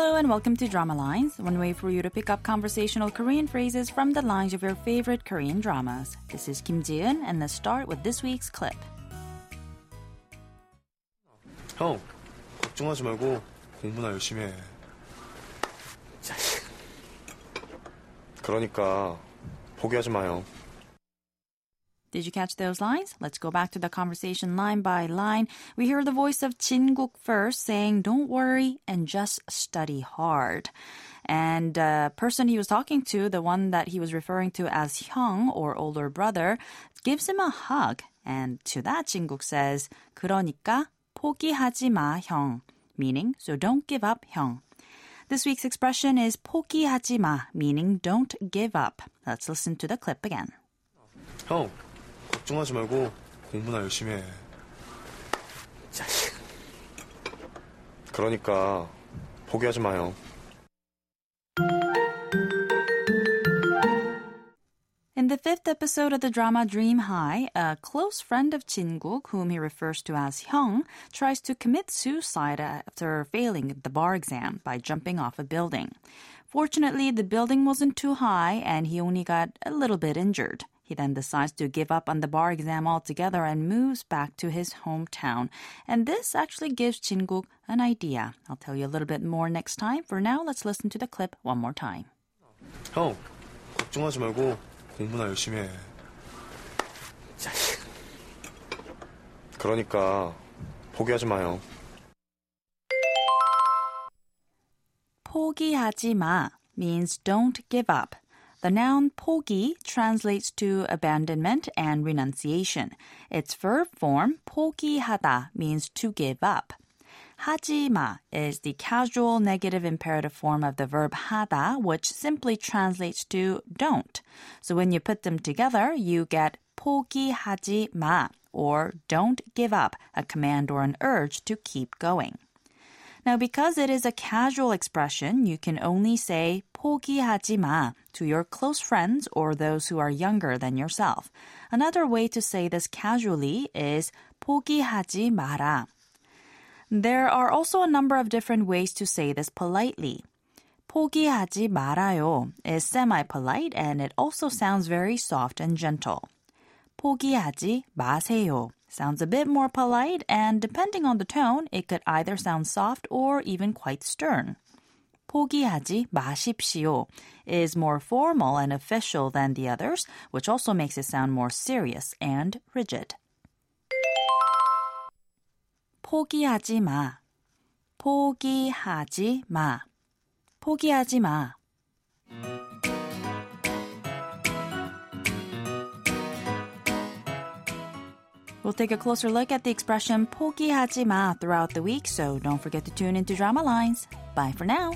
Hello and welcome to Drama Lines, one way for you to pick up conversational Korean phrases from the lines of your favorite Korean dramas. This is Kim Ji-eun, and let's start with this week's clip. 형, 걱정하지 말고 공부나 열심히 해. 자식. 그러니까 포기하지 마요. Did you catch those lines? Let's go back to the conversation line by line. We hear the voice of Jin-guk first saying, Don't worry and just study hard. And the person he was talking to, the one that he was referring to as Hyung or older brother, gives him a hug. And to that, Jin-guk says, 그러니까 포기하지 마, 형. Meaning, so don't give up, 형. This week's expression is 포기하지 마, meaning don't give up. Let's listen to the clip again. 형, 걱정하지 말고 공부나 열심히 해. 자식. 그러니까 포기하지 마요. In the fifth episode of the drama Dream High, a close friend of Jin-guk, whom he refers to as Hyung, tries to commit suicide after failing the bar exam by jumping off a building. Fortunately, the building wasn't too high and he only got a little bit injured. He then decides to give up on the bar exam altogether and moves back to his hometown. And this actually gives Jin-guk an idea. I'll tell you a little bit more next time. For now, let's listen to the clip one more time. 형, 걱정하지 말고 공부나 열심히 해. 자식. 그러니까 포기하지 마요. 포기하지 마 means don't give up. The noun 포기 translates to abandonment and renunciation. Its verb form 포기하다 means to give up. 하지마 is the casual negative imperative form of the verb 하다, which simply translates to don't. So when you put them together, you get 포기하지 마 or don't give up, a command or an urge to keep going. Now, because it is a casual expression, you can only say 포기하지 마 to your close friends or those who are younger than yourself. Another way to say this casually is 포기하지 마라. There are also a number of different ways to say this politely. 포기하지 말아요 is semi-polite and it also sounds very soft and gentle. 포기하지 마세요 sounds a bit more polite and depending on the tone, it could either sound soft or even quite stern. 포기하지 마십시오 is more formal and official than the others, which also makes it sound more serious and rigid. 포기하지 마. 포기하지 마. 포기하지 마. We'll take a closer look at the expression 포기하지 마 throughout the week, so don't forget to tune into Drama Lines. Bye for now.